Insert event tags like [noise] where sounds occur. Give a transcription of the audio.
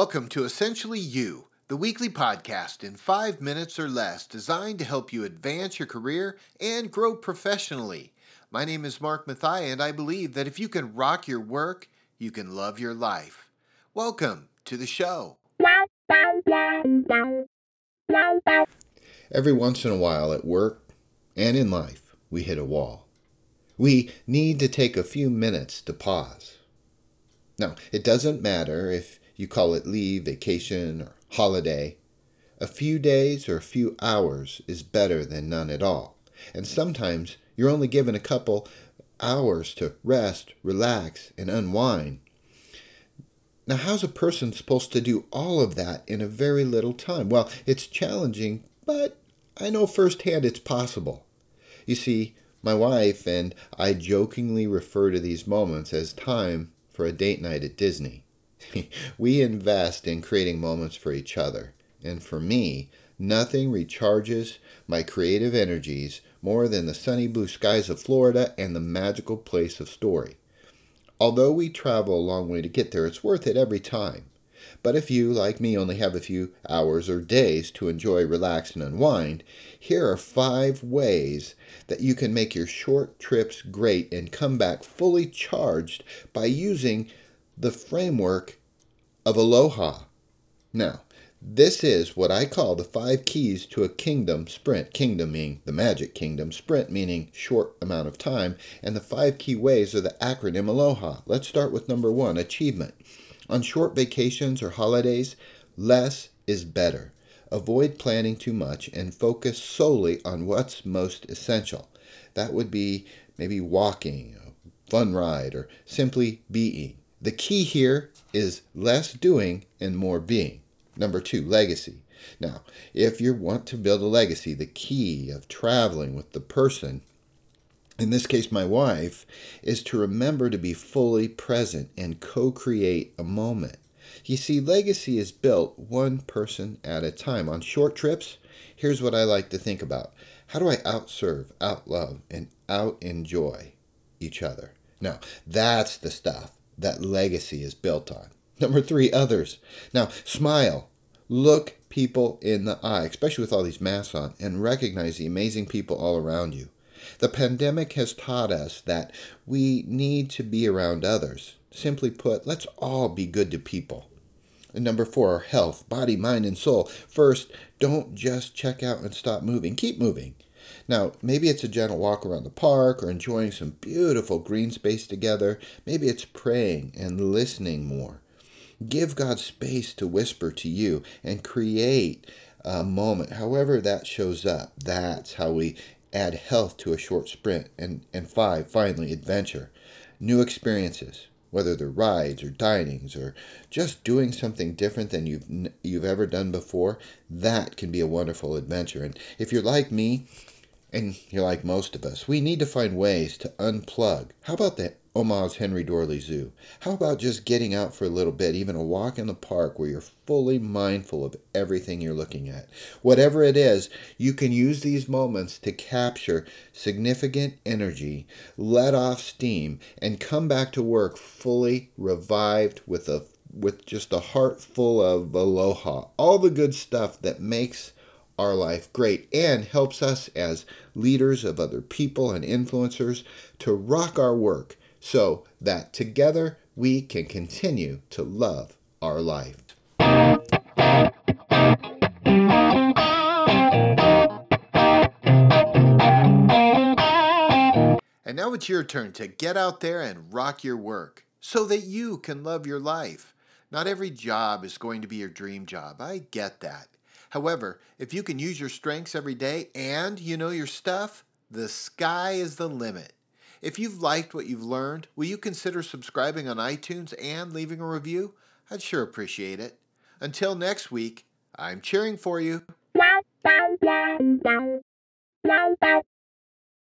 Welcome to Essentially You, the weekly podcast in five minutes or less designed to help you advance your career and grow professionally. My name is Mark Mathai, and I believe that if you can rock your work, you can love your life. Welcome to the show. Every once in a while at work and in life, we hit a wall. We need to take a few minutes to pause. Now, it doesn't matter if you call it leave, vacation, or holiday. A few days or a few hours is better than none at all. And sometimes you're only given a couple hours to rest, relax, and unwind. Now, how's a person supposed to do all of that in a very little time? Well, it's challenging, but I know firsthand it's possible. You see, my wife and I jokingly refer to these moments as time for a date night at Disney. [laughs] we invest in creating moments for each other. And for me, nothing recharges my creative energies more than the sunny blue skies of Florida and the magical place of Story. Although we travel a long way to get there, it's worth it every time. But if you, like me, only have a few hours or days to enjoy, relax, and unwind, here are five ways that you can make your short trips great and come back fully charged by using the framework of aloha. Now, this is what I call the five keys to a kingdom sprint. Kingdom meaning the magic kingdom, sprint meaning short amount of time, and the five key ways are the acronym aloha. Let's start with number one achievement. On short vacations or holidays, less is better. Avoid planning too much and focus solely on what's most essential. That would be maybe walking, a fun ride, or simply being. The key here is less doing and more being. Number two, legacy. Now, if you want to build a legacy, the key of traveling with the person, in this case my wife, is to remember to be fully present and co create a moment. You see, legacy is built one person at a time. On short trips, here's what I like to think about How do I outserve, outlove, and out enjoy each other? Now, that's the stuff that legacy is built on. Number three, others. Now, smile. Look people in the eye, especially with all these masks on, and recognize the amazing people all around you. The pandemic has taught us that we need to be around others. Simply put, let's all be good to people. And number four, our health, body, mind, and soul. First, don't just check out and stop moving. Keep moving. Now, maybe it's a gentle walk around the park or enjoying some beautiful green space together. Maybe it's praying and listening more. Give God space to whisper to you and create a moment, however that shows up. That's how we add health to a short sprint. And, and five, finally, adventure. New experiences, whether they're rides or dinings or just doing something different than you've, you've ever done before, that can be a wonderful adventure. And if you're like me, and you're like most of us, we need to find ways to unplug. How about the Omaha's Henry Doorly Zoo? How about just getting out for a little bit, even a walk in the park where you're fully mindful of everything you're looking at? Whatever it is, you can use these moments to capture significant energy, let off steam, and come back to work fully revived with a with just a heart full of aloha, all the good stuff that makes our life great and helps us as leaders of other people and influencers to rock our work so that together we can continue to love our life. And now it's your turn to get out there and rock your work so that you can love your life. Not every job is going to be your dream job. I get that. However, if you can use your strengths every day and you know your stuff, the sky is the limit. If you've liked what you've learned, will you consider subscribing on iTunes and leaving a review? I'd sure appreciate it. Until next week, I'm cheering for you.